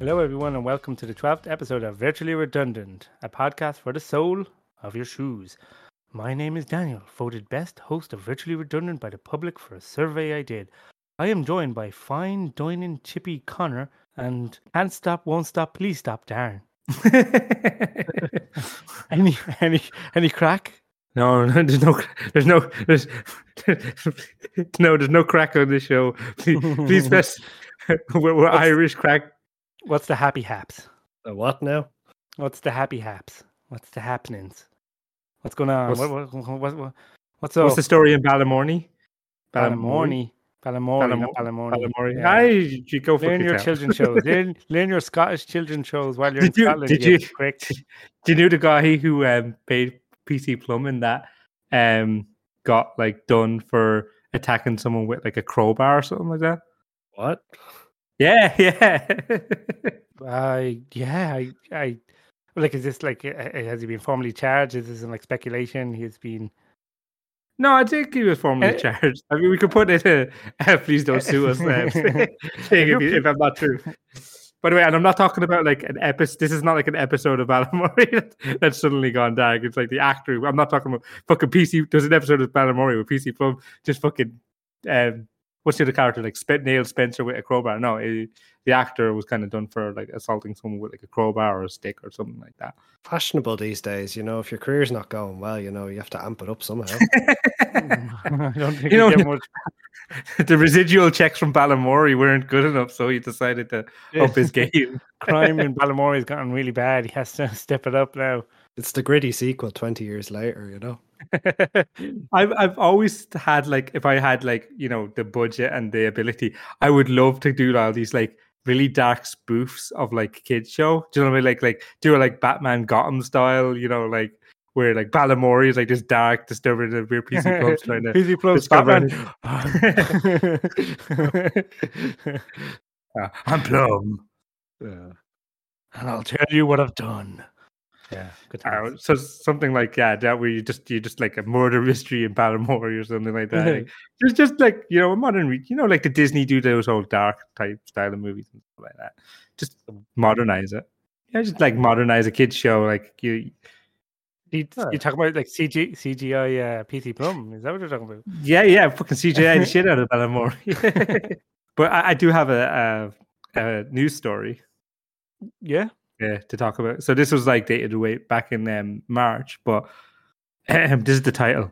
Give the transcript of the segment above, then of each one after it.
Hello, everyone, and welcome to the 12th episode of Virtually Redundant, a podcast for the soul of your shoes. My name is Daniel, voted best host of Virtually Redundant by the public for a survey I did. I am joined by fine, dining, chippy Connor and can't stop, won't stop, please stop, Darren. any, any, any crack? No, no, there's no, there's no, there's no, there's no crack on this show. Please, please press. We're, we're Irish crack. What's the happy haps? The what now? What's the happy haps? What's the happenings? What's going on? What's- what, what, what, what, what- what's? What's the story in Ballamorny? Ballamorny. Ballamorny, not Ballamor- Ballamorny. Ballamorny. Yeah. Aye, you go Learn your children's shows. Learn, learn your Scottish children's shows while you're Did in you- Scotland. did you you- prick. Do you know the guy who um, paid PC Plumbing that um got like done for attacking someone with like a crowbar or something like that? What? Yeah, yeah. I yeah, I, I like. Is this like? Has he been formally charged? Is this in like speculation? He's been. no, I think he was formally Uh, charged. I mean, we could put it. Uh, uh, please don't sue us. Uh, if, if I'm not true. By the way, and I'm not talking about like an episode. This is not like an episode of Balamory that, that's suddenly gone dark. It's like the actor. I'm not talking about fucking PC. There's an episode of Balamory with PC Plum just fucking. Um, what's the other character like? Spit nail Spencer with a crowbar. No, eh, the actor was kind of done for like assaulting someone with like a crowbar or a stick or something like that. Fashionable these days, you know. If your career's not going well, you know, you have to amp it up somehow. I don't think You you know- get much. the residual checks from Balamory weren't good enough, so he decided to up his game. crime in Balamory has gotten really bad. He has to step it up now. It's the gritty sequel 20 years later, you know. I've I've always had like if I had like you know the budget and the ability, I would love to do all these like really dark spoofs of like kids show. Do you know what I mean? Like like do a like Batman Gotham style, you know, like where like Balamory is like this dark, disturbing the weird PC clubs trying to PC discover- Batman. Uh, I'm Plum. Yeah. and I'll tell you what I've done. Yeah, good Uh, so something like yeah, that where you just you just like a murder mystery in Balamory or something like that. like, just just like you know a modern, re- you know, like the Disney do those old dark type style of movies and stuff like that. Just modernize it. Yeah, just like modernize a kids show. Like you, You, you talk about like CG, CGI uh, PC Plum. Is that what you're talking about? yeah, yeah, fucking CGI the shit out of Balamory. but I, I do have a, a, a news story. Yeah. Yeah, to talk about. So this was like dated away back in um, March, but this is the title: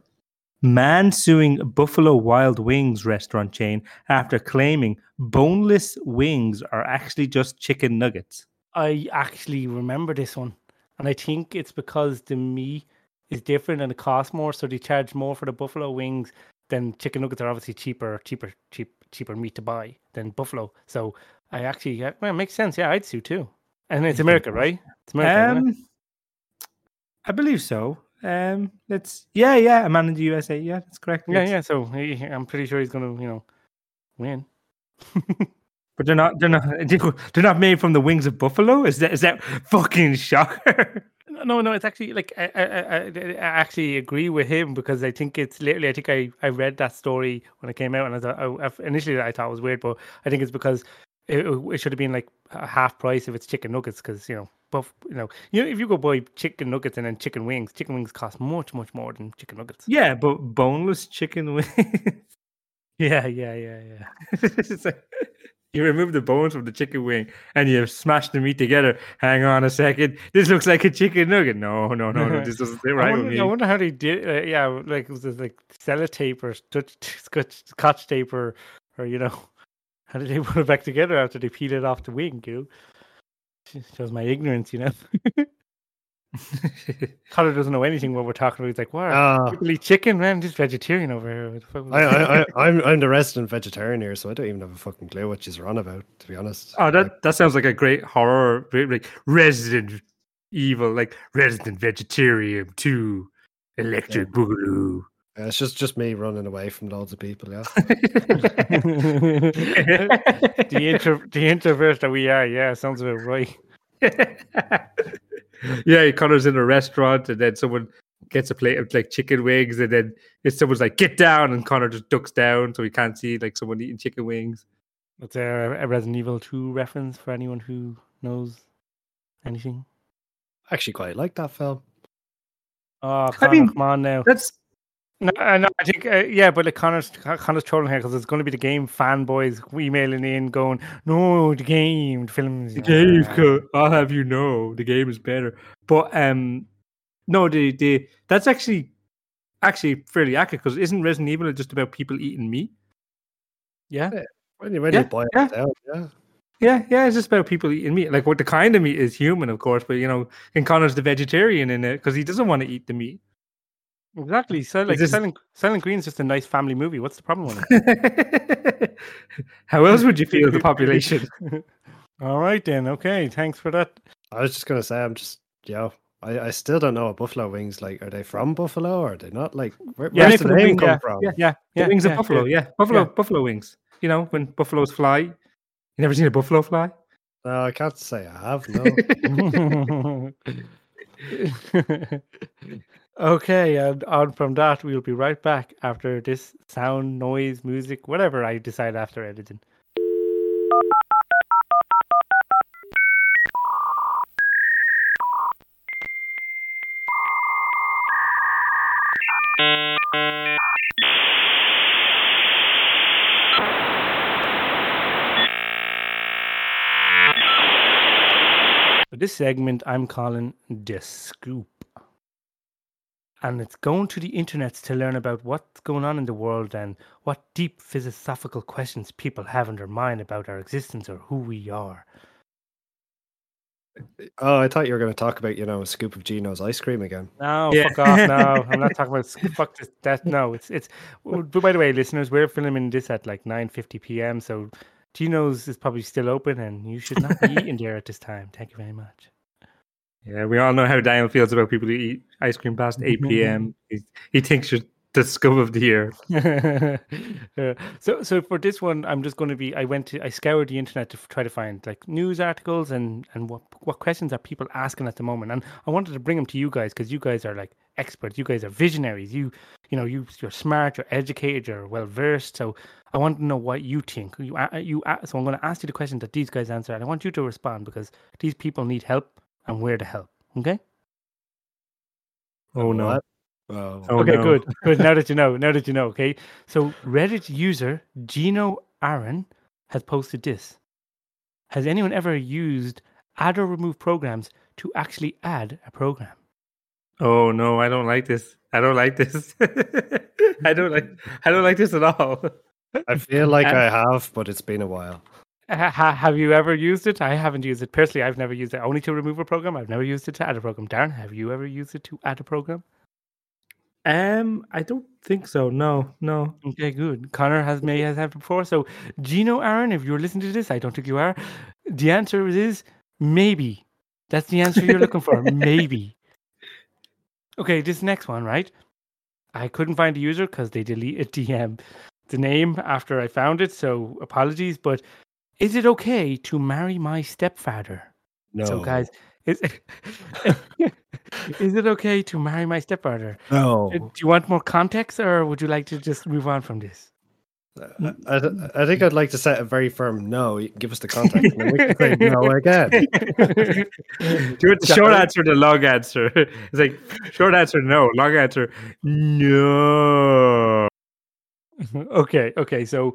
Man suing Buffalo Wild Wings restaurant chain after claiming boneless wings are actually just chicken nuggets. I actually remember this one, and I think it's because the meat is different and it costs more, so they charge more for the buffalo wings. than chicken nuggets are obviously cheaper, cheaper, cheap, cheaper meat to buy than buffalo. So I actually, yeah, well, it makes sense. Yeah, I'd sue too. And it's America, right? It's America. isn't it? Um, I believe so. Um, let's yeah, yeah, a man in the USA. Yeah, that's correct. yeah, It's- yeah. So he, I'm pretty sure he's gonna, you know, win. But they're not. They're not. They're not made from the wings of buffalo. Is that is that fucking shocker? No, no, it's actually like I, I, I, I actually agree with him because I think it's literally. I think I, I read that story when it came out, and I thought I- initially I thought it was weird, but I think it's because it, it should have been like a half price if it's chicken nuggets, because you know, buff, you know, you know, if you go buy chicken nuggets and then chicken wings, chicken wings cost much, much more than chicken nuggets. yeah, but boneless chicken wings. Yeah, yeah, yeah, yeah. It's like, you remove the bones from the chicken wing and you smash the meat together. Hang on a second. This looks like a chicken nugget. No, no, no, no. This doesn't sit I, right with wonder, me. I wonder how they did. Uh, yeah, like it was it like sellotape or scotch, scotch tape or, or you know, how did they put it back together after they peeled it off the wing? You know, Sh- shows my ignorance. You know, Connor doesn't know anything what we're talking about. He's like, "What? Ah, people eat chicken, man? Just vegetarian over here." What the fuck I, I, I, I'm I'm the resident vegetarian here, so I don't even have a fucking clue what she's on about, to be honest. oh, Like, that, that sounds like a great horror, like Resident Evil, like Resident Vegetarian 2, Electric Boogaloo. Uh, it's just, just me running away from loads of people, yeah. the intro, the introvert that we are. Yeah, sounds about right. yeah, Connor's in a restaurant and then someone gets a plate of like chicken wings and then if someone's like, get down and Connor just ducks down so he can't see like someone eating chicken wings. That's a, a Resident Evil 2 reference for anyone who knows anything? I actually quite like that film. Oh, Connor, mean, come on now. That's No, uh, no, I think uh, yeah, but like Connor's Connor's trolling here because it's going to be the game fanboys emailing in, going, "No, the game, the films." the game. uh, I'll have you know, the game is better. But um, no, the the that's actually actually fairly accurate because isn't Resident Evil just about people eating meat? Yeah, When you, when Yeah, you boil yeah. it down, yeah. Yeah, yeah, it's just about people eating meat. Like what the kind of meat is human, of course, but you know, and Connor's the vegetarian in it because he doesn't want to eat the meat. Exactly. So like this- Silent Soylent Green is just a nice family movie. What's the problem with it? How else would you feel the population? All right then. Okay, thanks for that. I was just gonna say, I'm just, yeah. I, I still don't know what buffalo wings like. Are they from Buffalo or are they not? Like, where, Yeah, where's the name wing, come yeah, from? Yeah, yeah, The yeah. wings yeah, of buffalo, yeah, buffalo, buffalo wings. You know when buffaloes fly. You never seen a buffalo fly? No, I can't say I have. No. Okay, and on from that, we'll be right back after this sound, noise, music, whatever I decide after editing. For this segment, I'm calling The Scoop. And it's going to the internet to learn about what's going on in the world and what deep philosophical questions people have in their mind about our existence or who we are. oh, I thought you were going to talk about, you know, a scoop of Gino's ice cream again. No, Yeah. fuck off. No, I'm not talking about fuck this. That no, it's it's. But by the way, listeners, we're filming this at like 9:50 p.m. So Gino's is probably still open, and you should not be eating there at this time. Thank you very much. Yeah, we all know how Daniel feels about people who eat ice cream past 8 p.m. He, he thinks you're the scum of the year. Uh, so so for this one i'm just going to be i went to i scoured the internet to try to find like news articles and and what what questions are people asking at the moment. And i wanted to bring them to you guys because you guys are like experts. You guys are visionaries. You you know you you're smart you're educated you're well versed so i want to know what you think. You you so i'm going to ask you the question that these guys answer and i want you to respond because these people need help and we're the help okay Oh, no. What? Oh, Oh, okay, no. good. Good. Now that you know, now that you know, okay. So Reddit user Gino Aaron has posted this. Has anyone ever used add or remove programs to actually add a program? Oh no, I don't like this. I don't like this. I don't like. I don't like this at all. I feel like And- I have, but it's been a while. Ha- ha- have you ever used it? I haven't used it personally. I've never used it only to remove a program. I've never used it to add a program. Darren, have you ever used it to add a program? Um, I don't think so. No, no. Okay, good. Connor has may has had before. So, Gino Aaron, if you're listening to this, I don't think you are. The answer is maybe. That's the answer you're looking for. Maybe. Okay, this next one, right? I couldn't find the user because they deleted um, the name after I found it. So apologies. But is it okay to marry my stepfather? No. So, guys, is is it okay to marry my stepfather? no. Do you want more context, or would you like to just move on from this? I, I, I think I'd like to set a very firm no. Give us the context, and then we can say no again. Do it short answer to the long answer. It's like short answer no, long answer no. okay, okay. So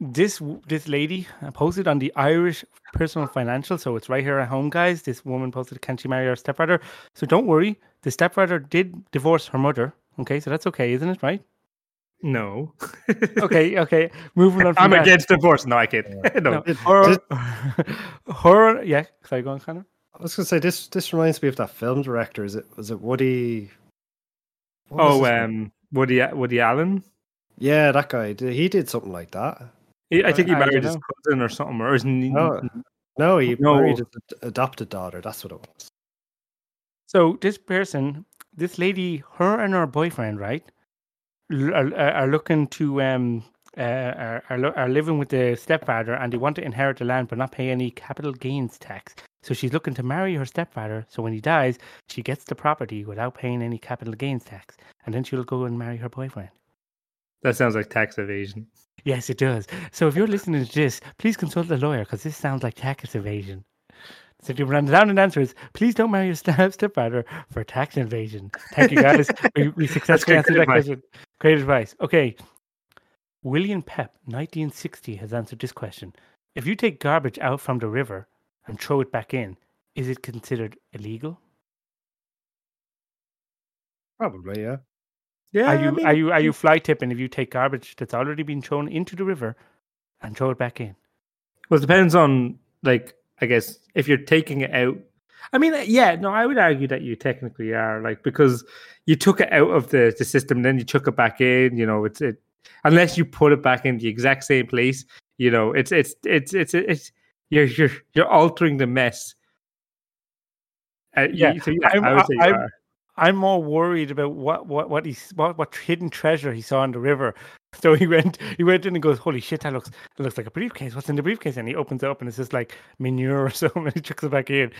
this this lady uh, posted on the Irish Personal Financial, so it's right here at home, guys. This woman posted, "Can she marry her stepfather?" So don't worry, the stepfather did divorce her mother. Okay, so that's okay, isn't it? Right? No. Okay, okay. Moving on. From I'm that. against divorce. No, I can't. no. No, Did- her, her, yeah. Sorry, go on, Connor. I was going to say this. This reminds me of that film director. Is it was it Woody? what Oh, his name? um, Woody Woody Allen. yeah, that guy. He did something like that. He- I think he married his know. cousin or something, or his n- No, no, he No. married his adopted daughter. That's what it was. So this person, this lady, her and her boyfriend, right, are, are are looking to um uh, are are, are living with the stepfather, and they want to inherit the land but not pay any capital gains tax. So she's looking to marry her stepfather. So when he dies, she gets the property without paying any capital gains tax, and then she'll go and marry her boyfriend. That sounds like tax evasion. Yes, it does. So if you're listening to this, please consult a lawyer because this sounds like tax evasion. So if you run down and answer is please don't marry your step stepfather for tax invasion. Thank you guys. we, we successfully answered that advice. question. Great advice. Okay. William Pep, 1960, has answered this question. If you take garbage out from the river and throw it back in, is it considered illegal? Probably, yeah. Yeah, are I you mean, are you are you fly tipping if you take garbage that's already been thrown into the river and throw it back in? Well, it depends on like I guess if you're taking it out. I mean, yeah, no, I would argue that you technically are like because you took it out of the, the system, then you took it back in. You know, it's it unless you put it back in the exact same place. You know, it's it's it's it's it's you're you're you're altering the mess. Uh, you- Yeah, so yeah, I'm- I would say you I'm-. I'm more worried about what what what he what what hidden treasure he saw in the river. So he went he went in and goes, "Holy shit, that looks that looks like a briefcase. What's in the briefcase?" And he opens it up and it's just like manure or something. And he chucks it back in.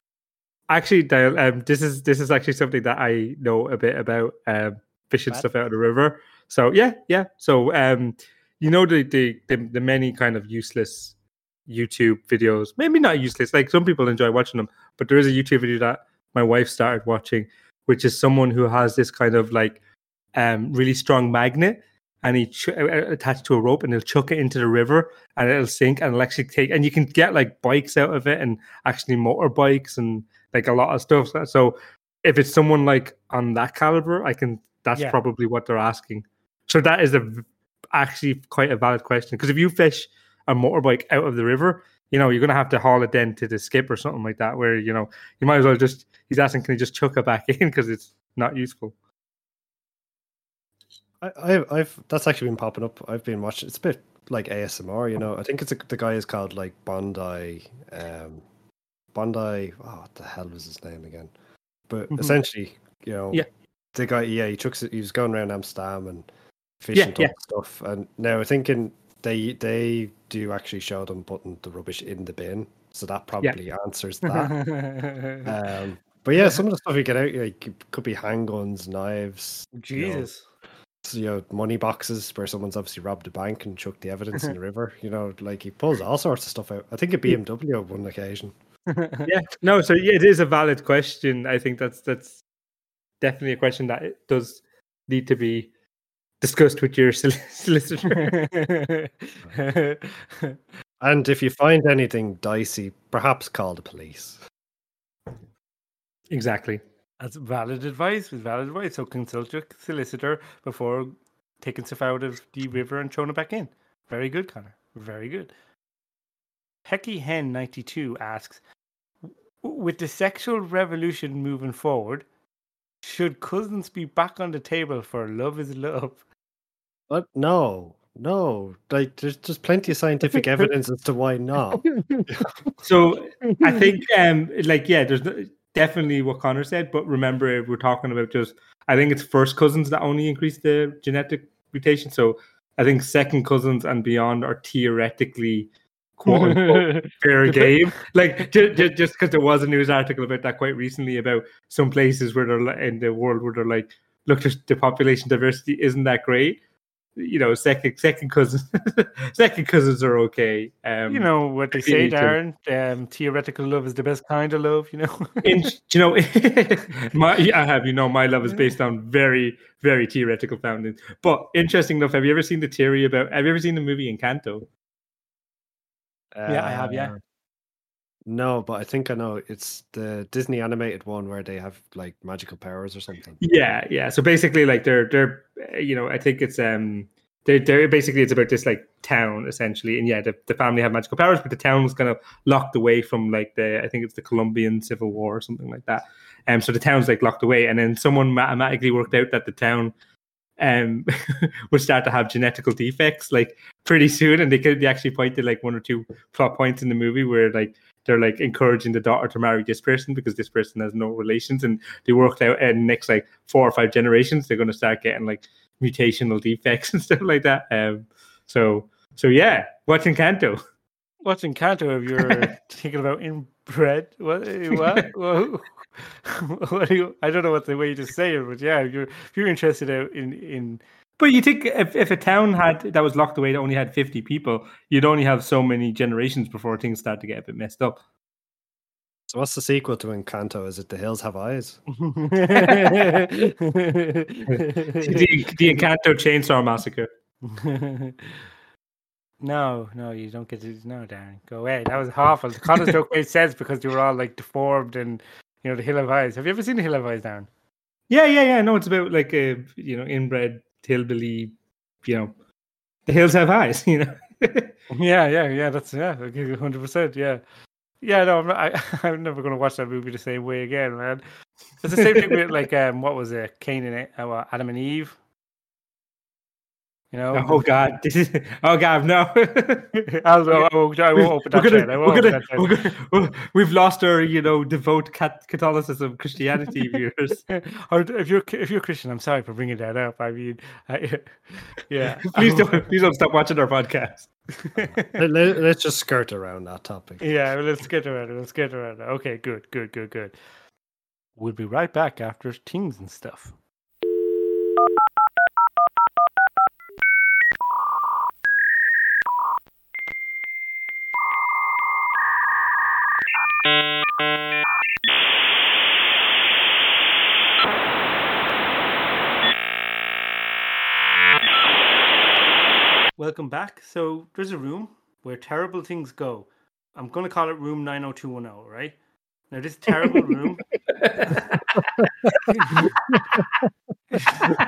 Actually, Dial, um, this is this is actually something that I know a bit about um, fishing Right. stuff out of the river. So yeah, yeah. So um, you know the, the the the many kind of useless YouTube videos. Maybe not useless. Like some people enjoy watching them, but there is a YouTube video that my wife started watching, which is someone who has this kind of like um really strong magnet. And he ch- uh, uh, attached to a rope, and he'll chuck it into the river, and it'll sink, and it'll actually take. And you can get like bikes out of it, and actually motorbikes, and like a lot of stuff. So- if it's someone like on that caliber, I can. That's Yeah. probably what they're asking. So that is a actually quite a valid question because if you fish a motorbike out of the river, you know you're gonna have to haul it then to the skip or something like that. Where you know you might as well just. He's asking, can you just chuck it back in because it's not useful. I, I've that's actually been popping up. I've been watching. It's a bit like ASMR, you know. I think it's a, the guy is called like Bondi, um, Bondi. Oh, what the hell was his name again? But Mhm. essentially, you know, Yeah. the guy, yeah, he took, he was going around Amsterdam and fishing yeah. yeah, stuff. And now I thinking they they do actually show them putting the rubbish in the bin, so that probably answers that. um, but yeah, some of the stuff you get out, like could be handguns, knives, Jesus. you know, money boxes where someone's obviously robbed a bank and chucked the evidence in the river. You know, like he pulls all sorts of stuff out. I think a BMW on one occasion. yeah no so yeah it is a valid question i think that's that's definitely a question that it does need to be discussed with your solicitor And if you find anything dicey, perhaps call the police. exactly That's valid advice. With valid advice. So consult your solicitor before taking stuff out of the river and throwing it back in. Very good, Connor. Very good. Hecky Hen ninety two asks, with the sexual revolution moving forward, should cousins be back on the table for love is love? But no, no, like there's just plenty of scientific evidence as to why not. so i think um like yeah there's definitely what connor said but remember we're talking about just i think it's first cousins that only increase the genetic mutation so i think second cousins and beyond are theoretically quote unquote fair game. Like just just because there was a news article about that quite recently about some places where they're li- in the world where they're like, look, there's- the population diversity isn't that great. You know, second second cousins, second cousins are okay. Um, you know what they say, Darren. Um, theoretical love is the best kind of love. You know. in, you know, my I have you know my love is based on very very theoretical foundings. But interesting enough, have you ever seen the theory about? Have you ever seen the movie Encanto? Yeah, I have, yeah. Uh, No, but I think I know. It's the Disney animated one where they have like magical powers or something. Yeah, yeah. So basically, like they're they're uh, you know I think it's um they're, they're basically it's about this like town essentially, and yeah, the, the family have magical powers, but the town was kind of locked away from like the I think it's the Colombian Civil War or something like that. Um, so the town's like locked away, and then someone mathematically worked out that the town um would start to have genetical defects like pretty soon, and they could they actually pointed like one or two plot points in the movie where like they're like encouraging the daughter to marry this person because this person has no relations and they worked out the next like four or five generations they're going to start getting like mutational defects and stuff like that. Um so so yeah watching Kanto Watching Canto, if you're thinking about inbred, what? eh, What? what, what do you, I don't know what the way to say it, but yeah, if you're if you're interested in in but you think if, if a town had that was locked away that only had 50 people you'd only have so many generations before things start to get a bit messed up So what's the sequel to Encanto? Is it The Hills Have Eyes? the, the Encanto Chainsaw Massacre. No, no, you don't get to. No, Darren, go away. That was awful. The Connor's joke made sense because you were all like deformed and you know the Hill of Eyes. Have you ever seen the Hill of Eyes, Darren? Yeah, yeah, yeah. No, it's about like a you know inbred hillbilly. You know, the hills have eyes. You know. yeah, yeah, yeah. That's yeah, hundred percent. Yeah, yeah. No, I'm not, I, I'm never going to watch that movie the same way again, man. It's the same thing with like um, what was it, Cain and uh, Adam and Eve. You know? Oh God! This is oh God! No, I'll, I won't, I won't open that. We're gonna, we're gonna, we've lost our, you know, devout Catholicism, Christianity viewers. or if you're if you're Christian, I'm sorry for bringing that up. I mean, I, yeah. please don't please don't stop watching our podcast. Let, us just skirt around that topic. Yeah, let's get around it. Let's get around it. Okay, good, good, good, good. We'll be right back after things and stuff. Welcome back. So there's a room where terrible things go. I'm going to call it room 90210, right? Now, this terrible room.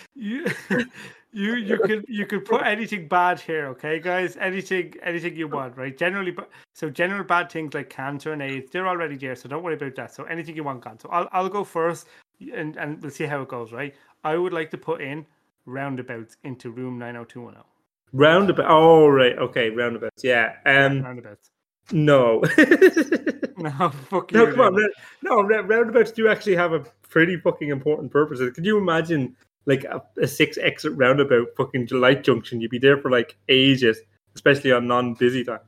you, you you could you could put anything bad here, okay, guys? Anything anything you want, right? Generally, so general bad things like cancer and AIDS, they're already there, so don't worry about that. So anything you want gone. So I'll I'll go first, and and we'll see how it goes, right? I would like to put in roundabouts into room 90210. Roundabout. Oh, right. Okay. Roundabouts. Yeah. Um, roundabouts. No. no, fuck no, you. come on. No, roundabouts do actually have a pretty fucking important purpose. Could you imagine like a, a six exit roundabout fucking light junction? You'd be there for like ages, especially on non busy time.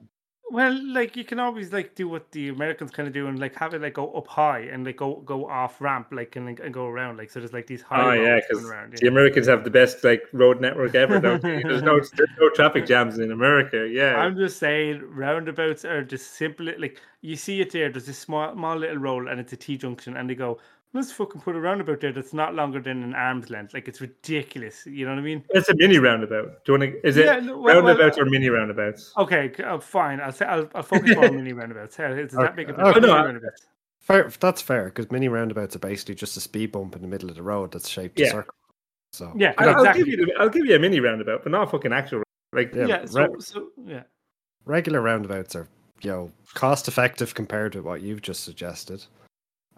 Well, like you can always like do what the Americans kind of do and like have it like go up high and like go go off ramp like and, and go around like so there's like these high. Oh yeah, because the Americans have the best like road network ever. Don't they? There's no there's no traffic jams in America. Yeah, I'm just saying roundabouts are just simply like you see it there. There's this small small little roll and it's a T junction and they go let's fucking put a roundabout there that's not longer than an arm's length. Like it's ridiculous. You know what I mean? It's a mini roundabout. Do you want to? Is it yeah, no, well, roundabouts well, or mini roundabouts? Okay, uh, fine. I'll say I'll, I'll focus on mini roundabouts. Does that make a difference? Oh, no, fair, that's fair because mini roundabouts are basically just a speed bump in the middle of the road that's shaped yeah. a circle. So yeah, I'll, exactly. I'll, give you the, I'll give you a mini roundabout, but not a fucking actual. Like yeah, yeah, so, re- so, yeah. Regular roundabouts are you know cost effective compared to what you've just suggested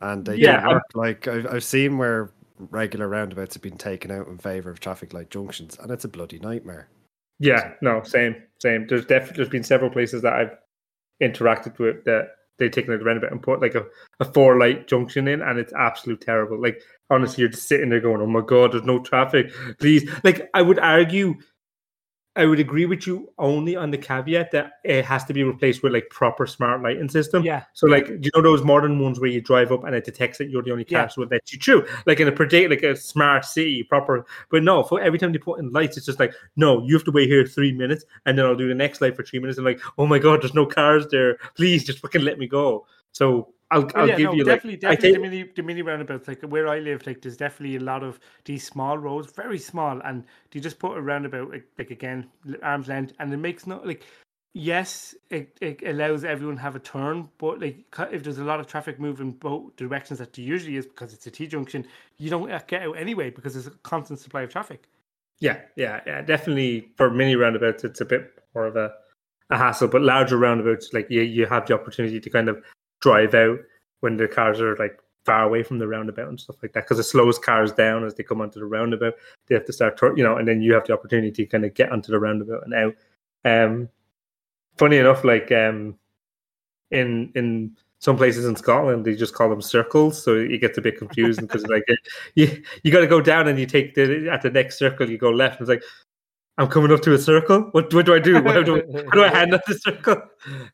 and they yeah, work. Like I've, I've seen where regular roundabouts have been taken out in favor of traffic light junctions, and it's a bloody nightmare. Yeah, no, same, same. There's definitely there's been several places that I've interacted with that they've taken out the roundabout and put like a, a four light junction in, and it's absolute terrible. Like honestly, you're just sitting there going, "Oh my god, there's no traffic." Please, like I would argue I would agree with you only on the caveat that it has to be replaced with like proper smart lighting system. Yeah. So like you know those modern ones where you drive up and it detects that you're the only car, yeah. so it lets you through. Like in a predict like a smart city, proper. But no, for every time they put in lights, it's just like no, you have to wait here three minutes, and then I'll do the next light for three minutes. And like, oh my god, there's no cars there. Please just fucking let me go. So I'll, oh, I'll yeah, give no, you definitely, like, definitely the mini, the mini roundabouts. Like where I live, like there's definitely a lot of these small roads, very small, and you just put a roundabout like, like again arm's length, and it makes no like. Yes, it, it allows everyone to have a turn, but like if there's a lot of traffic moving both directions that there usually is because it's a T junction, you don't get out anyway because there's a constant supply of traffic. Yeah, yeah, yeah. Definitely for mini roundabouts, it's a bit more of a, a hassle, but larger roundabouts, like you, you have the opportunity to kind of drive out when the cars are like far away from the roundabout and stuff like that because it slows cars down as they come onto the roundabout. They have to start, you know, and then you have the opportunity to kind of get onto the roundabout and out. Um, funny enough, like um, in in some places in Scotland, they just call them circles, so it gets a bit confusing because like you you got to go down and you take the at the next circle, you go left, and it's like I'm coming up to a circle. What, what do I do? How do, how do I hand up the circle?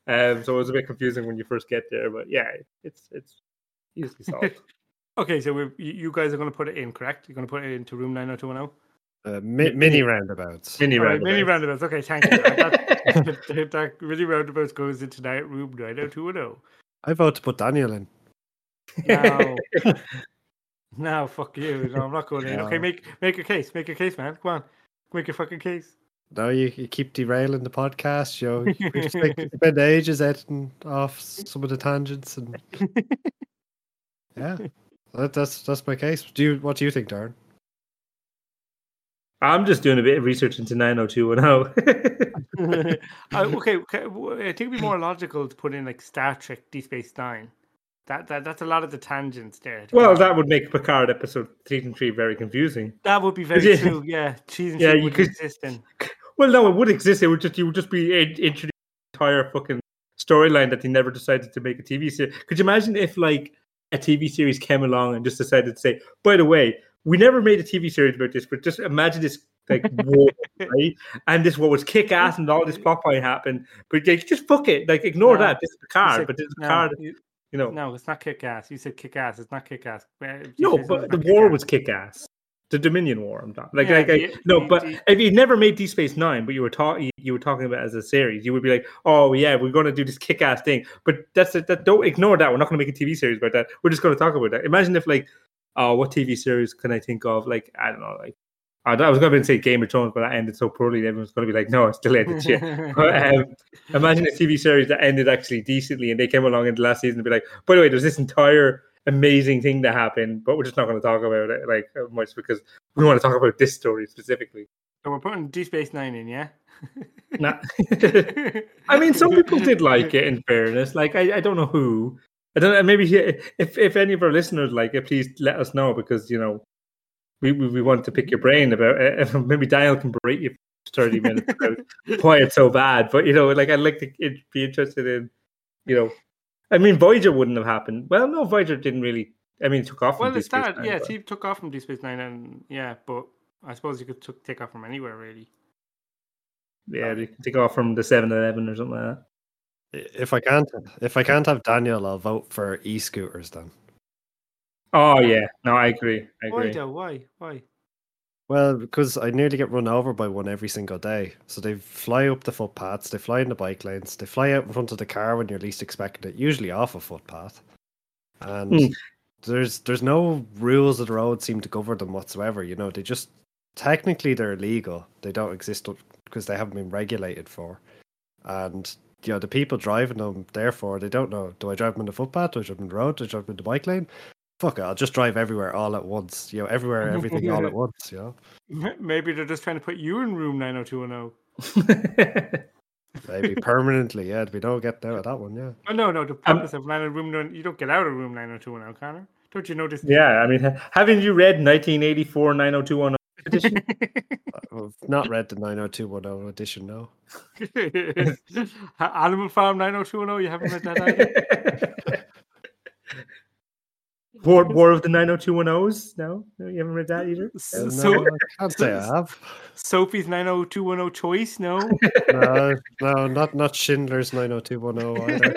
Um, so it was a bit confusing when you first get there, but yeah, it's it's easily solved. okay, so we you guys are going to put it in, correct? You're going to put it into room 90210? Uh, mi- mini roundabouts. Mini All right, roundabouts. mini roundabouts. Okay, thank you. I thought that, that mini roundabouts goes into night room 90210. I vote to put Daniel in. No. no, fuck you. No, I'm not going in. Okay, make make your case. Make your case, man. Come on. Make your fucking case. No, you, you keep derailing the podcast. You know, we spend, spend ages editing off some of the tangents, and yeah, that, that's that's my case. Do you? What do you think, Darren? I'm just doing a bit of research into 90210. uh, okay, okay, w- I think it'd be more logical to put in like Star Trek Deep Space Nine. That, that that's a lot of the tangents there. well, that would make Picard episode season three very confusing. that would be very Yeah. true. Yeah, season Yeah, you would exist then. Well, no, it would exist. It would just you would just be in- introducing the entire fucking storyline that they never decided to make a TV series. Could you imagine if like a TV series came along and just decided to say, by the way, we never made a TV series about this, but just imagine this like war, right? And this war was kick ass and all this plot point happened, but like, just fuck it, like ignore No, that. This is Picard, said- but this is no, Picard, you- you know. no, it's not kick ass. You said kick ass. It's not kick ass. No, but the war was kick ass. The Dominion War, I'm talking. Like, Yeah, like, no, the- but the- if you never made Deep Space Nine, but you were talking, you were talking about it as a series, you would be like, oh yeah, we're going to do this kick ass thing. But that's it. That don't ignore that. We're not going to make a TV series about that. We're just going to talk about that. Imagine if like, oh, what TV series can I think of? Like, I don't know, like. I I was going to say Game of Thrones, but that ended so poorly. Everyone's going to be like, "No, it's shit." But, um, imagine a TV series that ended actually decently, and they came along in the last season and be like, "By the way, there's this entire amazing thing that happened, but we're just not going to talk about it like uh, much because we want to talk about this story specifically." So we're putting Deep Space Nine in, yeah. Nah. I mean, some people did like it. In fairness, like I, I don't know who. I don't know. Maybe if if any of our listeners like it, please let us know because you know we we, we want to pick your brain about it. Eh, eh, maybe Daniel can berate you for thirty minutes about why it's so bad. But you know, like I'd like to it, be interested in, you know, I mean, Voyager wouldn't have happened. Well, no, Voyager didn't really. I mean, it took off. from well, Deep it Space started. Nine, Yeah, but- T took off from Deep Space Nine, and yeah, but I suppose you could took, take off from anywhere really. yeah, they could take off from the Seven Eleven or something like that. If I can't, if I can't have Daniel, I'll vote for e-scooters then. Oh yeah, no, I agree. I Why agree. though? Why? Why? Well, because I nearly get run over by one every single day. So they fly up the footpaths, they fly in the bike lanes, they fly out in front of the car when you're least expecting it, usually off a footpath. And Mm. there's there's no rules of the road seem to govern them whatsoever. You know, they just technically they're illegal. They don't exist because they haven't been regulated for. And you know, the people driving them, therefore, they don't know. Do I drive them on the footpath? Do I drive them on the road? Do I drive them in the bike lane? Fuck it, I'll just drive everywhere all at once. You know, everywhere, everything all at once. You know. Maybe they're just trying to put you in room nine hundred two one zero. Maybe permanently, yeah. We don't get out of that one, yeah. Oh no, no. The Um, purpose of nine room nine, you don't get out of room nine hundred two one zero, Connor. Don't you notice? yeah, I mean, haven't you read 1984 90210 edition? I've not read the 90210 edition, no. Animal Farm nine hundred two one zero. You haven't read that either. War, War of the 90210s? No? no, you haven't read that either? Uh, So, so no, I can't say I have. Sophie's nine hundred two one zero choice. No. No, no, not not Schindler's 90210 either.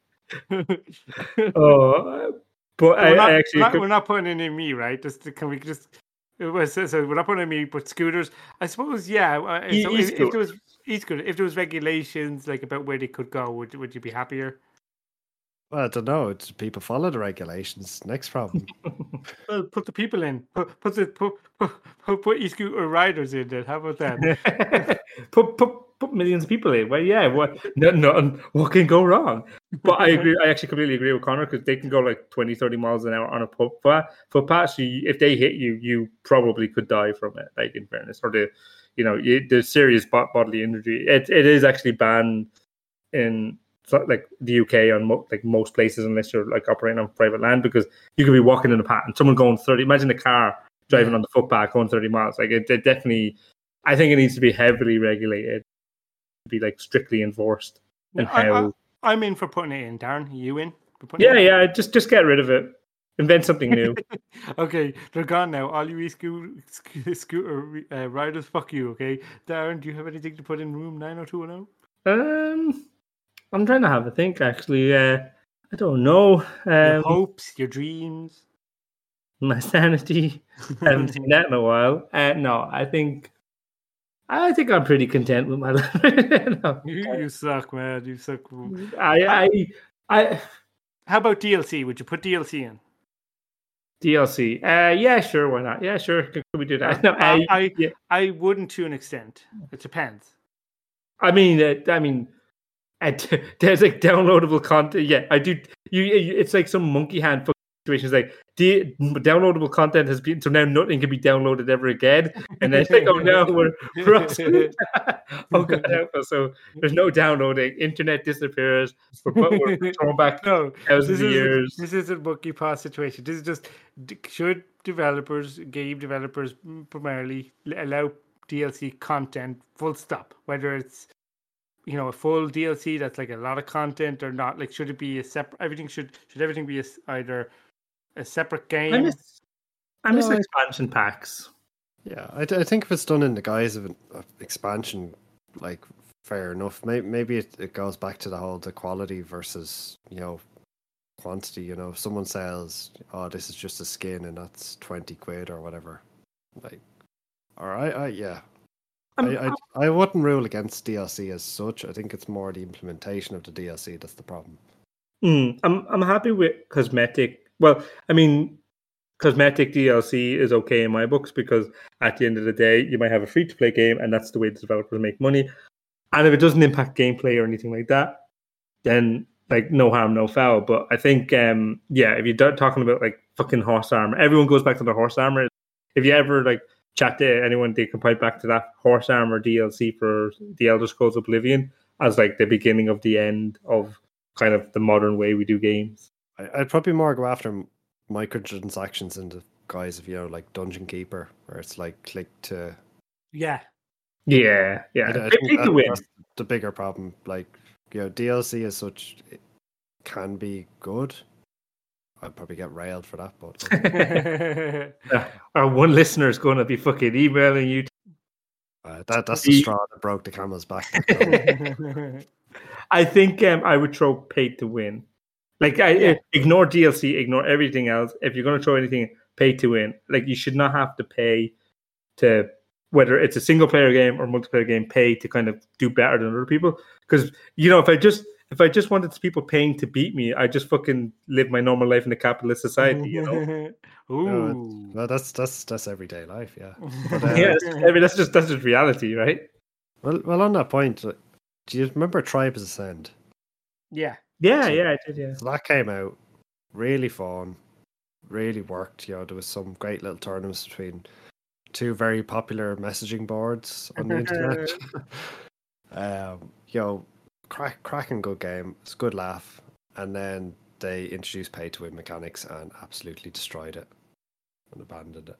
Oh, but I, we're, not, I actually not, could- we're not putting in in me, right? Just to- can we just? It was, so, so we're not putting in me, but scooters. I suppose, yeah. uh, E- so if, if there was e-scooter, if there was regulations like about where they could go, would would you be happier? Well, I don't know. It's people follow the regulations. Next problem. Well, put the people in. Put put the put put, put, put e-scooter uh, riders in. Then how about that? put, put put millions of people in. Well, yeah, what no, no, what can go wrong? But I agree. I actually completely agree with Connor because they can go like 20, 30 miles an hour on a footpath. Footpath, so you, if they hit you, you probably could die from it. Like in fairness, or the you know the serious bodily injury. It it is actually banned in so- like the UK on mo- like most places unless you're like operating on private land because you could be walking in a path and someone going 30 imagine a car driving on the footpath going 30 miles like it, it definitely I think it needs to be heavily regulated be like strictly enforced and I, how I, am in for putting it in. Darren, are you in? for putting yeah it in? yeah just just get rid of it invent something new Okay, they're gone now. All you e-scooter scooter uh, riders, fuck you. Okay, Darren, do you have anything to put in room nine hundred two one zero? um I'm trying to have a think actually uh I don't know Your um hopes, your dreams. my sanity. I haven't seen that in a while. Uh, no, I think I think I'm pretty content with my life. no. you, you suck, man. You suck. I, I, I. How about DLC? Would you put DLC in? DLC. Uh, yeah, sure. Why not? Yeah, sure. Could we do that? No, I, I, I, yeah. I wouldn't to an extent. It depends. I mean, uh, I mean, uh, there's like downloadable content. Yeah, I do. You, it's like some monkey hand situations. Like the downloadable content has been so now nothing can be downloaded ever again. And then it's like, oh no, we're, we're oh god help us. So there's no downloading. Internet disappears. We're, we're thrown back No, thousands this of is years. this isn't monkey paw situation. This is just should developers, game developers, primarily allow DLC content. Full stop. Whether it's you know a full DLC that's like a lot of content or not. Like should it be a separate? Everything should should everything be a s either a separate game? I miss, I miss No, I- expansion packs. Yeah, I, I think if it's done in the guise of an of expansion, like fair enough. Maybe maybe it, it goes back to the whole the quality versus you know quantity. You know, if someone sells, oh, this is just a skin and that's twenty quid or whatever. Like, all right, I yeah. I'm- I, I, I wouldn't rule against DLC as such. I think it's more the implementation of the DLC that's the problem. Mm, I'm I'm happy with cosmetic. Well, I mean, cosmetic DLC is okay in my books because at the end of the day, you might have a free to play game, and that's the way the developers make money. And if it doesn't impact gameplay or anything like that, then like no harm, no foul. But I think, um, yeah, if you're talking about like fucking horse armor, everyone goes back to the horse armor. If you ever like chat to anyone, they can point back to that horse armor DLC for the Elder Scrolls Oblivion as like the beginning of the end of kind of the modern way we do games. I, I'd probably more go after microtransactions in the guise of you know like Dungeon Keeper, where it's like click to. yeah. Yeah, yeah. I, I think that- that's the bigger problem. Like you know, DLC as such it can be good. I'd probably get railed for that, but Our one listener is going to be fucking emailing you. uh, that that's the straw that broke the camel's back. I think um, I would throw pay to win. Like, I Yeah. ignore DLC, ignore everything else. If you're going to throw anything, pay to win. Like, you should not have to pay to whether it's a single player game or multiplayer game. Pay to kind of do better than other people. Because you know, if I just if I just wanted people paying to beat me, I just fucking live my normal life in a capitalist society. You know. Ooh. well, that's that's that's everyday life, yeah. But, uh, yeah, that's- I mean that's just that's just reality, right? Well, well, on that point, uh, do you remember Tribes Ascend? yeah. Yeah, yeah, I did. Yeah. So that came out really fun, really worked. You know, there was some great little tournaments between two very popular messaging boards on the internet. um, you know, crack, cracking good game. It's a good laugh. And then they introduced pay to win mechanics and absolutely destroyed it and abandoned it.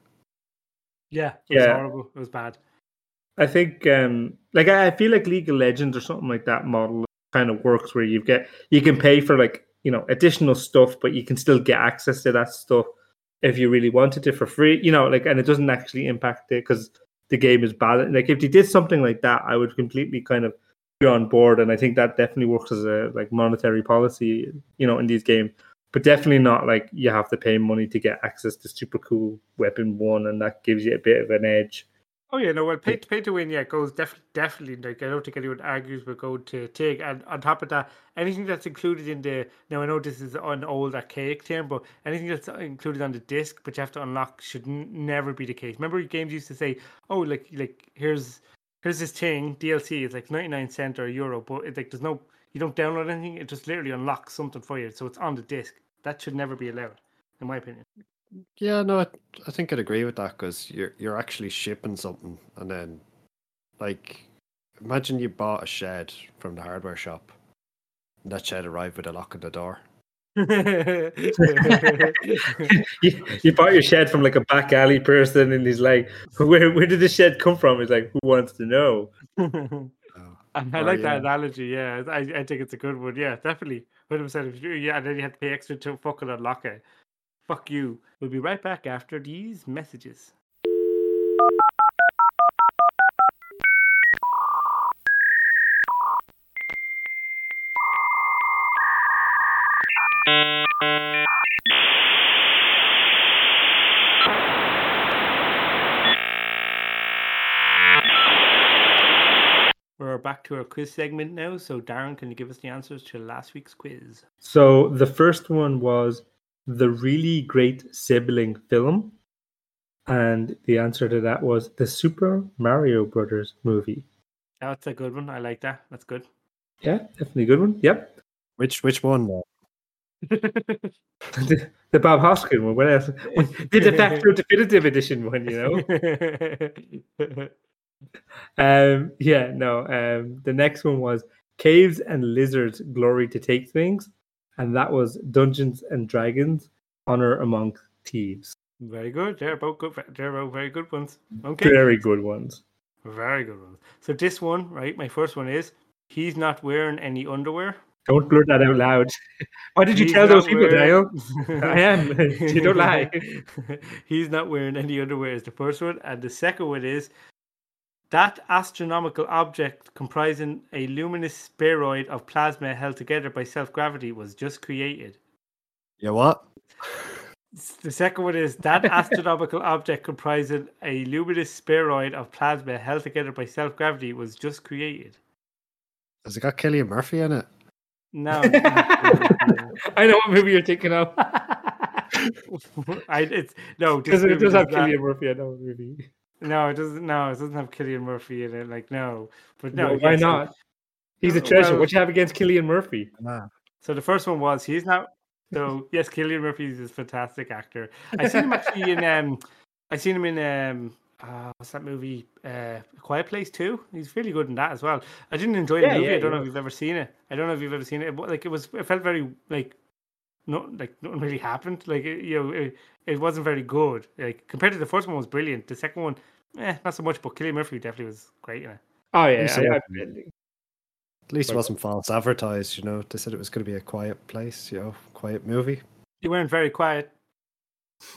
Yeah. It was Yeah. horrible. It was bad. I think um like I I feel like League of Legends or something like that model kind of works where you get you can pay for like you know additional stuff, but you can still get access to that stuff if you really wanted to for free. You know, like and it doesn't actually impact it because the game is balanced. Like if they did something like that, I would completely kind of be on board, and I think that definitely works as a like monetary policy. You know, in these games. But definitely not like you have to pay money to get access to super cool weapon one, and that gives you a bit of an edge. Oh yeah, no. Well, pay pay to win, yeah, goes definitely definitely. Like I don't think anyone argues with go to take. And on top of that, anything that's included in the now I know this is an old archaic term, but anything that's included on the disc, but you have to unlock, should n- never be the case. Remember, games used to say, "Oh, like like here's here's this thing DLC. It's like ninety nine cent or a euro, but it's like there's no you don't download anything. It just literally unlocks something for you, so it's on the disc. That should never be allowed, in my opinion. Yeah, no, I, I think I'd agree with that because you're you're actually shipping something, and then, like, imagine you bought a shed from the hardware shop, and that shed arrived with a lock on the door. you, you bought your shed from like a back alley person, and he's like, "Where where did the shed come from?" He's like, "Who wants to know?" Oh, I Or, oh, like yeah. that analogy. Yeah, I, I think it's a good one. Yeah, definitely. 100%. If you, yeah, and then you have to pay extra to fucking unlock it. Fuck you. We'll be right back after these messages. Back to our quiz segment now. So, Darren, can you give us the answers to last week's quiz? So the first one was the really great sibling film, and the answer to that was the Super Mario Brothers movie. That's a good one. I like that. That's good. Yeah, definitely a good one. Yep. Which which one? the, the Bob Hoskin one. What else? The de facto definitive edition one, you know. Um, yeah, no. Um, the next one was Caves and Lizards Glory to Take Things, and that was Dungeons and Dragons Honor Among Thieves. very good. They're both good. They're both very good ones. Okay. Very good ones. Very good ones. So, this one, right? My first one is he's not wearing any underwear. Don't blurt that out loud. Why did you He's tell those people, wearing- Dale? I am. You don't lie. He's not wearing any underwear is the first one. And the second one is that astronomical object comprising a luminous spheroid of plasma held together by self gravity was just created. Yeah, what? The second one is that astronomical object comprising a luminous spheroid of plasma held together by self gravity was just created. Has it got Cillian Murphy in it? No, I know what movie you're thinking of. I, it's no. this Because it movie does have not- Cillian Murphy. I know what movie. No, it doesn't. No, it doesn't have Cillian Murphy in it. Like no, but no. No, why yes, so- not? He's a treasure. well- what you have against Cillian Murphy? Ah. So the first one was he's not. So yes, Cillian Murphy is a fantastic actor. I seen him actually in. Um, I seen him in. Um, uh, what's that movie? Uh, Quiet Place Two. He's really good in that as well. I didn't enjoy the Yeah, movie. yeah, I don't know if you've ever seen it. I don't know if you've ever seen it. It Like it was. It felt very like. No, like nothing really happened. Like it, you know, it, it wasn't very good. Like compared to the first one was brilliant. The second one, eh, not so much. But Cillian Murphy definitely was great in it. Oh yeah, He's I- I- At least it wasn't false advertised, you know. They said it was going to be a quiet place, you know, quiet movie. You weren't very quiet.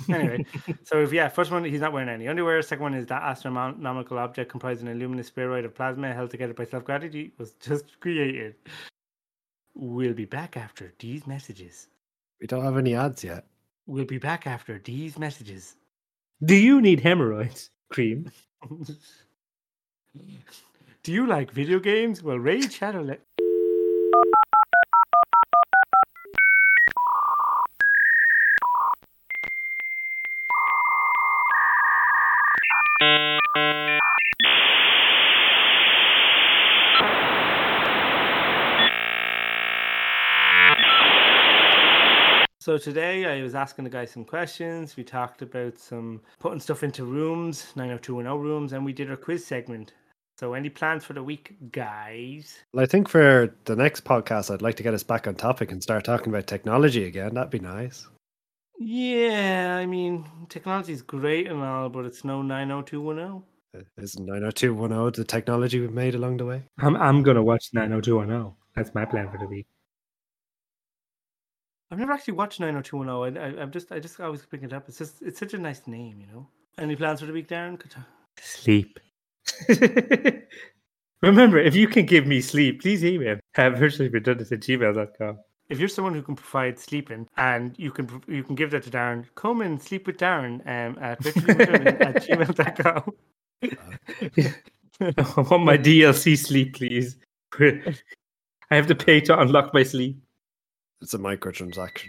Anyway, so if yeah, first one he's not wearing any underwear. Second one is that astronomical object comprising a luminous spheroid of plasma held together by self gravity was just created. We'll be back after these messages. We don't have any ads yet. We'll be back after these messages. Do you need hemorrhoids cream? Do you like video games? Well, Raid Shadow. Le- So today I was asking the guys some questions. We talked about some putting stuff into rooms, 90210 rooms, and we did our quiz segment. So any plans for the week, guys? Well, I think for the next podcast, I'd like to get us back on topic and start talking about technology again. That'd be nice. Yeah, I mean, technology is great and all, but it's no 90210. Uh, Isn't 90210 the technology we've made along the way? I'm I'm gonna watch 90210. That's my plan for the week. I've never actually watched 90210. I, I, I'm just, I just always pick it up. It's just, it's such a nice name, you know. Any plans for the week, Darren? Could- Sleep. Remember, if you can give me sleep, please email at virtuallyredundant at gmail.com. If you're someone who can provide sleeping and you can, you can give that to Darren, come and sleep with Darren um, at richardmcdermott at gmail.com. I want my DLC sleep, please. I have to pay to unlock my sleep. It's a microtransaction.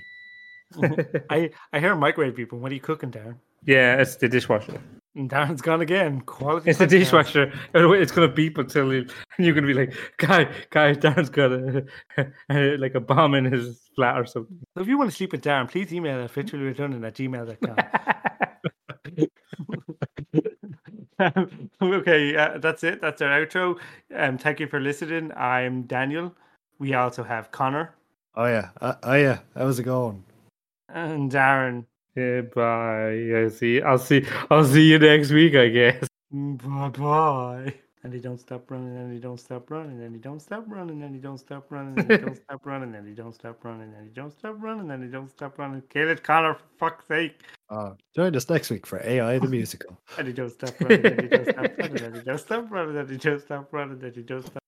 I, I hear microwave people. What are you cooking, Darren? Yeah, it's the dishwasher. And Darren's gone again. Quality. It's the dishwasher. And It's gonna beep until you, and you're gonna be like, "Guy, guy, Darren's got a, like a bomb in his flat or something." So if you want to sleep with Darren, please email at virtuallyredundant at gmail.com. okay, uh, that's it. That's our outro. Um, thank you for listening. I'm Daniel. We also have Conor Oh, yeah. Uh, oh, yeah. How's it going? and Darren. yeah, bye. I see. I'll see. I'll see you next week, I guess. Bye bye. And he don't stop running, and he don't stop running, and he don't stop running, and he don't stop running, and he don't stop running, and he don't stop running, and he don't stop running, and he don't stop running. Kill it, Conor, for fuck's sake. Uh, join us next week for AI the musical. And he don't stop running, and he don't stop running, and he don't stop running, and he don't stop running, and he don't stop